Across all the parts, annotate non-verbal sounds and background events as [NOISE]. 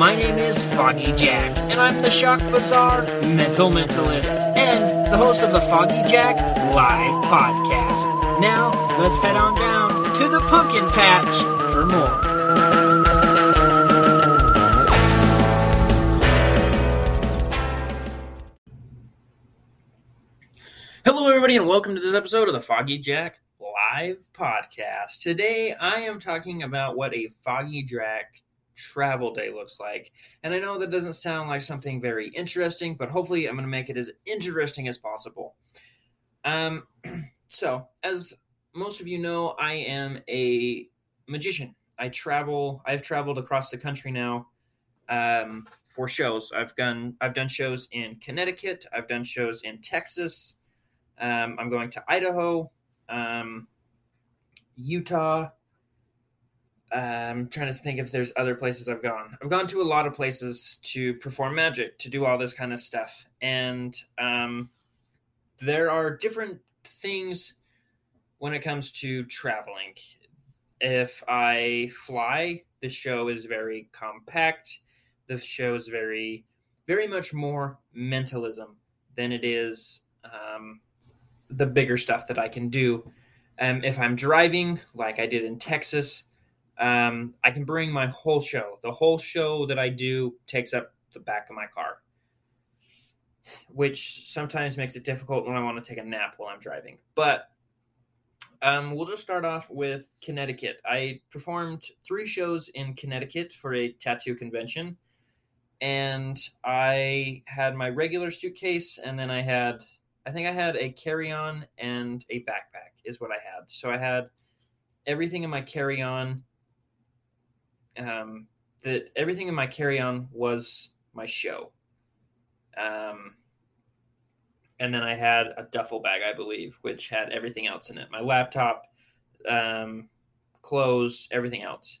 My name is Foggy Jack, and I'm the Shock Bazaar Mental Mentalist and the host of the Foggy Jack Live Podcast. Now, let's head on down to the pumpkin patch for more. Hello, everybody, and welcome to this episode of the Foggy Jack Live Podcast. Today, I am talking about what a Foggy Jack travel day looks like. And I know that doesn't sound like something very interesting, but hopefully, I'm going to make it as interesting as possible. Um, [CLEARS THROAT] so, as most of you know, I am a magician. I travel. I've traveled across the country now um, for shows. I've done. I've done shows in Connecticut. I've done shows in Texas. Um, I'm going to Idaho, um, Utah. I'm trying to think if there's other places I've gone. I've gone to a lot of places to perform magic, to do all this kind of stuff, and um, there are different things when it comes to traveling. If I fly, the show is very compact. The show is very, very much more mentalism than it is um, the bigger stuff that I can do. Um, if I'm driving, like I did in Texas, um, I can bring my whole show. The whole show that I do takes up the back of my car, which sometimes makes it difficult when I want to take a nap while I'm driving. But um, we'll just start off with Connecticut. I performed three shows in Connecticut for a tattoo convention, and I had my regular suitcase, and then I had I think I had a carry on and a backpack, is what I had. So I had everything in my carry on. Um, that everything in my carry on was my show. Um, and then I had a duffel bag, I believe, which had everything else in it my laptop, um, clothes, everything else.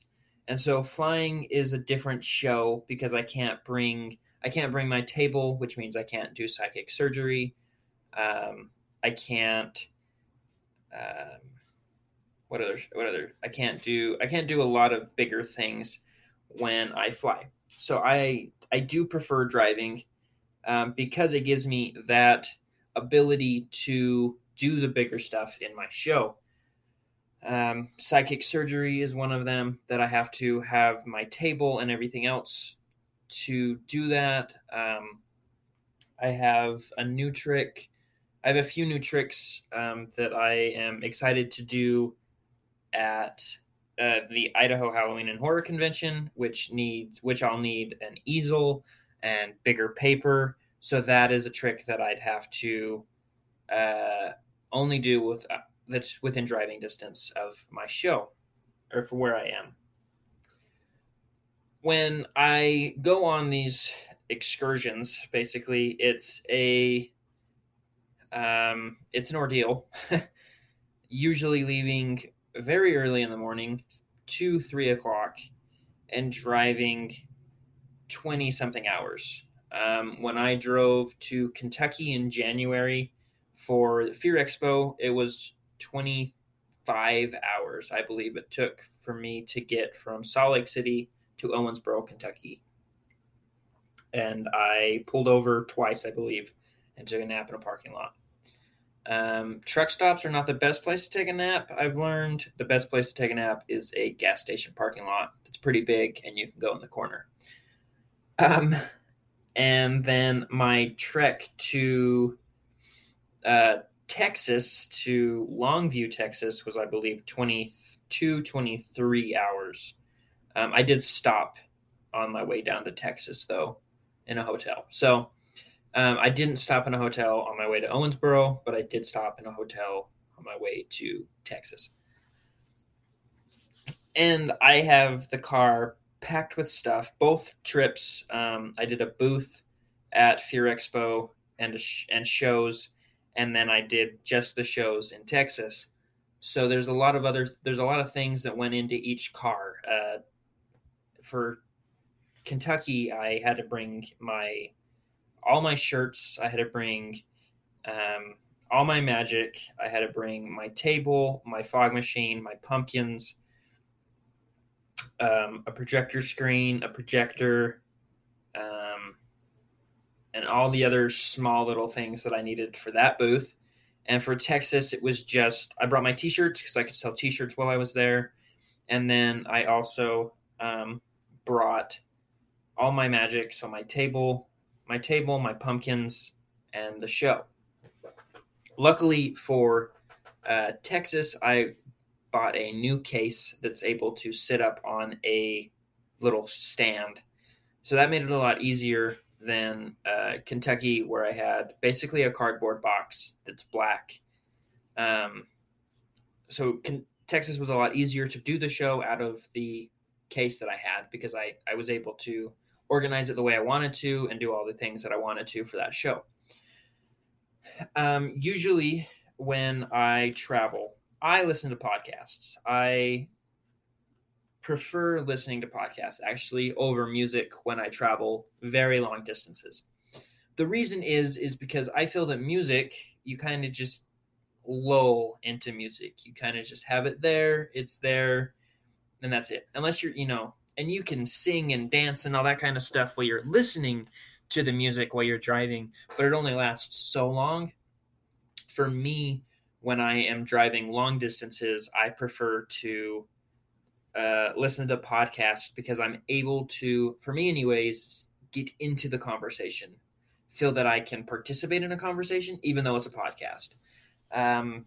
And so flying is a different show because I can't bring I can't bring my table, which means I can't do psychic surgery. Um, I can't. Um, what other? What other? I can't do. I can't do a lot of bigger things when I fly. So I I do prefer driving um, because it gives me that ability to do the bigger stuff in my show. Um, psychic surgery is one of them that I have to have my table and everything else to do that. Um, I have a new trick I have a few new tricks um, that I am excited to do at uh, the Idaho Halloween and Horror Convention, which needs which I'll need an easel and bigger paper. So that is a trick that I'd have to uh, only do with uh, that's within driving distance of my show or for where I am. When I go on these excursions, basically, it's a um, it's an ordeal. [LAUGHS] Usually leaving very early in the morning, two, three o'clock, and driving 20 something hours. Um, when I drove to Kentucky in January for Fear Expo, it was 25 hours, I believe it took for me to get from Salt Lake City to Owensboro, Kentucky. And I pulled over twice, I believe, and took a nap in a parking lot. Um, truck stops are not the best place to take a nap. I've learned the best place to take a nap is a gas station parking lot. It's pretty big and you can go in the corner. Um, and then my trek to uh, Texas, to Longview, Texas, was, I believe, 22, 23 hours. Um, I did stop on my way down to Texas, though, in a hotel. So, um, I didn't stop in a hotel on my way to Owensboro, but I did stop in a hotel on my way to Texas. And I have the car packed with stuff. Both trips, um, I did a booth at Fear Expo and sh- and shows, and then I did just the shows in Texas. So there's a lot of other there's a lot of things that went into each car. Uh, for Kentucky, I had to bring my all my shirts. I had to bring um, all my magic. I had to bring my table, my fog machine, my pumpkins, um, a projector screen, a projector, and all the other small little things that I needed for that booth. And for Texas, it was just I brought my T-shirts because I could sell T-shirts while I was there, and then I also um, brought all my magic, so my table, my table, my pumpkins, and the show. Luckily for uh, Texas, I bought a new case that's able to sit up on a little stand. So that made it a lot easier than uh, Kentucky, where I had basically a cardboard box that's black. Um, so con- Texas was a lot easier to do the show out of the case that I had because I, I was able to organize it the way I wanted to and do all the things that I wanted to for that show. Um, usually, when I travel, I listen to podcasts. I prefer listening to podcasts actually over music when I travel very long distances. The reason is is because I feel that music you kind of just lull into music. You kind of just have it there, it's there, and that's it. Unless you're, you know, and you can sing and dance and all that kind of stuff while you're listening to the music while you're driving, but it only lasts so long. For me, when I am driving long distances, I prefer to uh, listen to podcasts because I'm able to, for me, anyways, get into the conversation, feel that I can participate in a conversation, even though it's a podcast. Um,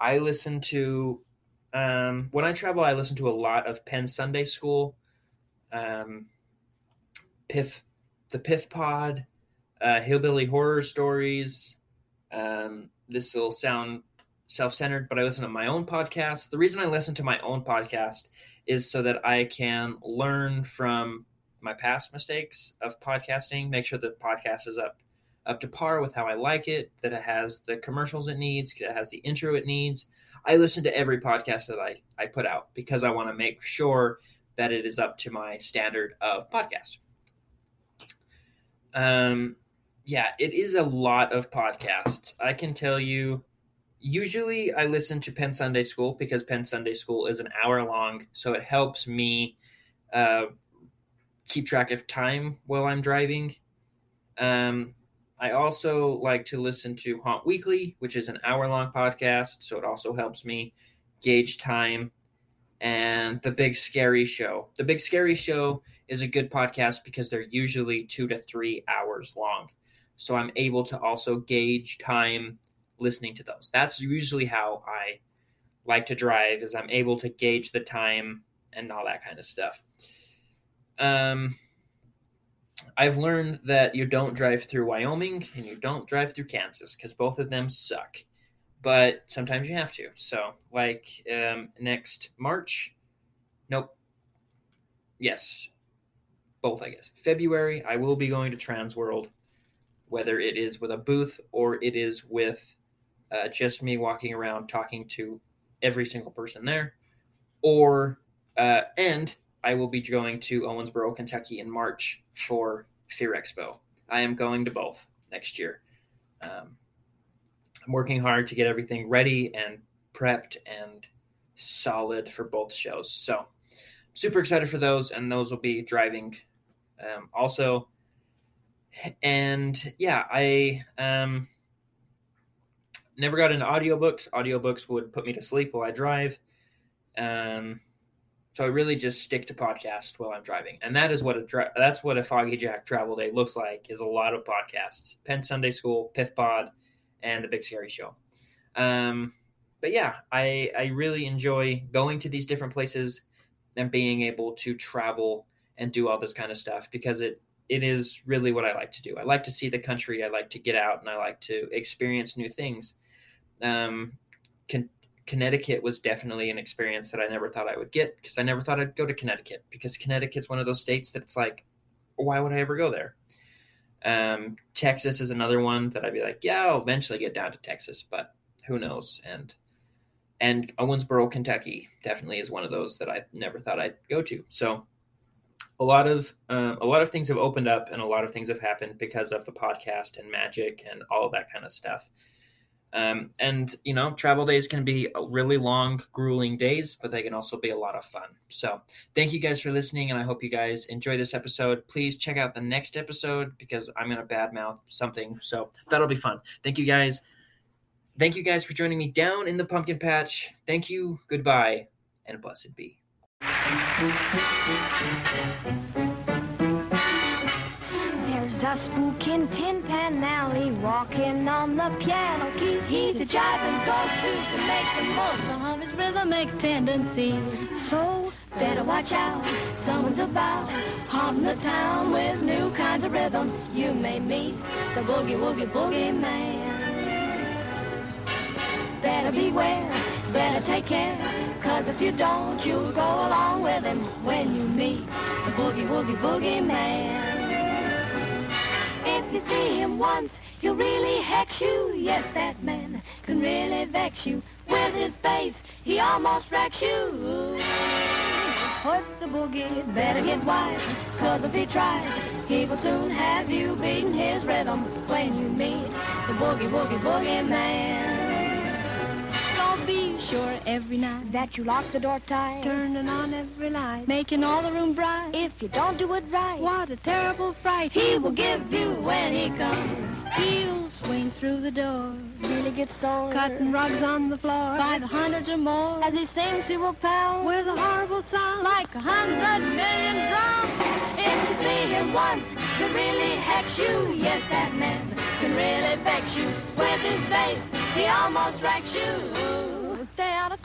I listen to, um, when I travel, I listen to a lot of Penn Sunday School, um, Piff, the Piff Pod, uh, Hillbilly Horror Stories. Um, this will sound self-centered, but I listen to my own podcast. The reason I listen to my own podcast is so that I can learn from my past mistakes of podcasting, make sure the podcast is up up to par with how I like it, that it has the commercials it needs, it has the intro it needs. I listen to every podcast that I, I put out because I want to make sure that it is up to my standard of podcast. Um, yeah, it is a lot of podcasts. I can tell you usually I listen to Penn Sunday School because Penn Sunday School is an hour long, so it helps me uh, keep track of time while I'm driving. Um, I also like to listen to Haunt Weekly, which is an hour long podcast, so it also helps me gauge time. And The Big Scary Show. The Big Scary Show is a good podcast because they're usually two to three hours long. So I'm able to also gauge time listening to those. That's usually how I like to drive is I'm able to gauge the time and all that kind of stuff. Um, I've learned that you don't drive through Wyoming and you don't drive through Kansas because both of them suck. But sometimes you have to. So, like um, next March, nope. Yes, both, I guess. February, I will be going to Transworld, whether it is with a booth or it is with uh, just me walking around talking to every single person there, or uh, and I will be going to Owensboro, Kentucky in March for Fear Expo. I am going to both next year. Um, I'm working hard to get everything ready and prepped and solid for both shows. So, super excited for those, and those will be driving um, also. And yeah, I um, never got into audiobooks. Audiobooks would put me to sleep while I drive. Um, so I really just stick to podcast while I'm driving, and that is what a that's what a Foggy Jack travel day looks like. Is a lot of podcasts: Penn Sunday School, Piff Pod, and the Big Scary Show. Um, but yeah, I I really enjoy going to these different places and being able to travel and do all this kind of stuff because it it is really what I like to do. I like to see the country. I like to get out and I like to experience new things um, Connecticut was definitely an experience that I never thought I would get because I never thought I'd go to Connecticut because Connecticut's one of those states that it's like, why would I ever go there? Um, Texas is another one that I'd be like, yeah, I'll eventually get down to Texas, but who knows? And and Owensboro, Kentucky, definitely is one of those that I never thought I'd go to. So a lot of uh, a lot of things have opened up, and a lot of things have happened because of the podcast and magic and all that kind of stuff. Um, and you know, travel days can be really long, grueling days, but they can also be a lot of fun. So, thank you guys for listening, and I hope you guys enjoy this episode. Please check out the next episode because I'm gonna badmouth something, so that'll be fun. Thank you guys. Thank you guys for joining me down in the pumpkin patch. Thank you. Goodbye, and blessed be. A spook in Tin Pan Alley walking on the piano keys. He's a jiving go-to to make the most of his rhythmic tendency. So better watch out, someone's about haunting the town with new kinds of rhythm. You may meet the boogie woogie boogie man. Better beware, better take care, cause if you don't, you'll go along with him when you meet the boogie woogie boogie man. You see him once, he'll really hex you. Yes, that man can really vex you. With his bass, he almost wrecks you. Put the boogie, better get wise, cause if he tries, he will soon have you beating his rhythm when you meet the boogie woogie boogie man. Be sure every night that you lock the door tight, turning on every light, making all the room bright. If you don't do it right, what a terrible fright he will give you when he comes. He'll swing through the door, really get sore, cutting rugs on the floor by the hundreds or more. As he sings, he will pound with a horrible sound, like a hundred million drums. If you see him once, he'll really hex you. Yes, that man can really vex you with his bass. He almost wrecks you.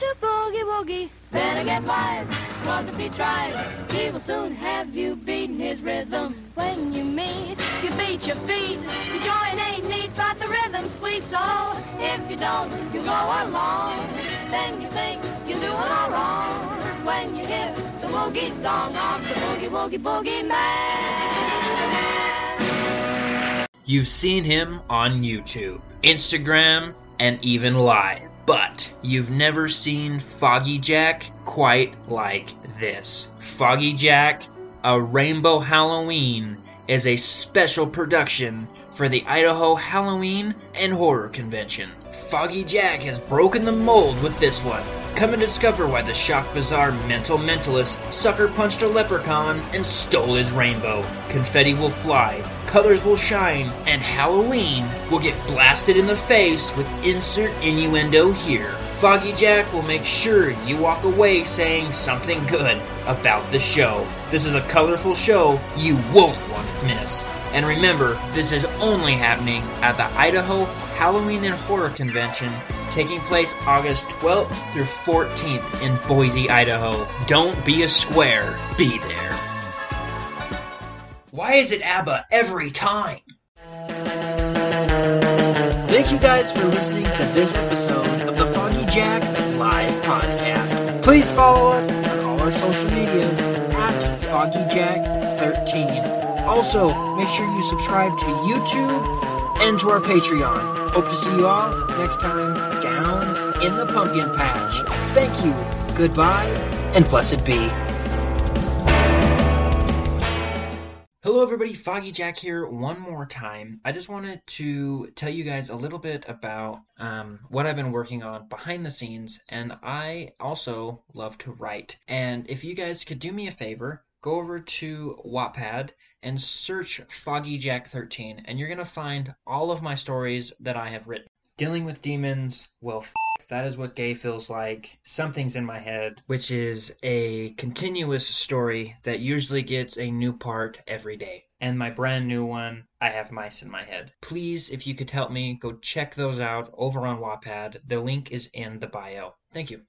Stay out of too boogie woogie. Better get wise, cause if he tries, he will soon have you beating his rhythm. When you meet, you beat your feet. Your joint ain't neat, but the rhythm's sweet. So if you don't, you go along. Then you think you're doing all wrong. When you hear the woogie song of the boogie woogie boogie man. You've seen him on YouTube, Instagram, and even live, but you've never seen Foggy Jack quite like this. Foggy Jack, a Rainbow Halloween, is a special production for the Idaho Halloween and Horror Convention. Foggy Jack has broken the mold with this one. Come and discover why the Shock Bazaar mental mentalist sucker punched a leprechaun and stole his rainbow. Confetti will fly, colors will shine, and Halloween will get blasted in the face with insert innuendo here. Foggy Jack will make sure you walk away saying something good about the show. This is a colorful show you won't want to miss. And remember, this is only happening at the Idaho Halloween and Horror Convention taking place August 12th through 14th in Boise, Idaho. Don't be a square, be there. Why is it ABBA every time? Thank you guys for listening to this episode of the Foggy Jack Live Podcast. Please follow us on all our social medias at FoggyJack13. Also, make sure you subscribe to YouTube and to our Patreon. Hope to see you all next time in the pumpkin patch. Thank you, goodbye, and blessed be. Hello, everybody. Foggy Jack here one more time. I just wanted to tell you guys a little bit about um, what I've been working on behind the scenes, and I also love to write. And if you guys could do me a favor, go over to Wattpad and search Foggy Jack 13, and you're going to find all of my stories that I have written. Dealing with demons, well, f- that is what gay feels like. Something's in my head, which is a continuous story that usually gets a new part every day. And my brand new one, I have mice in my head. Please, if you could help me, go check those out over on Wattpad. The link is in the bio. Thank you.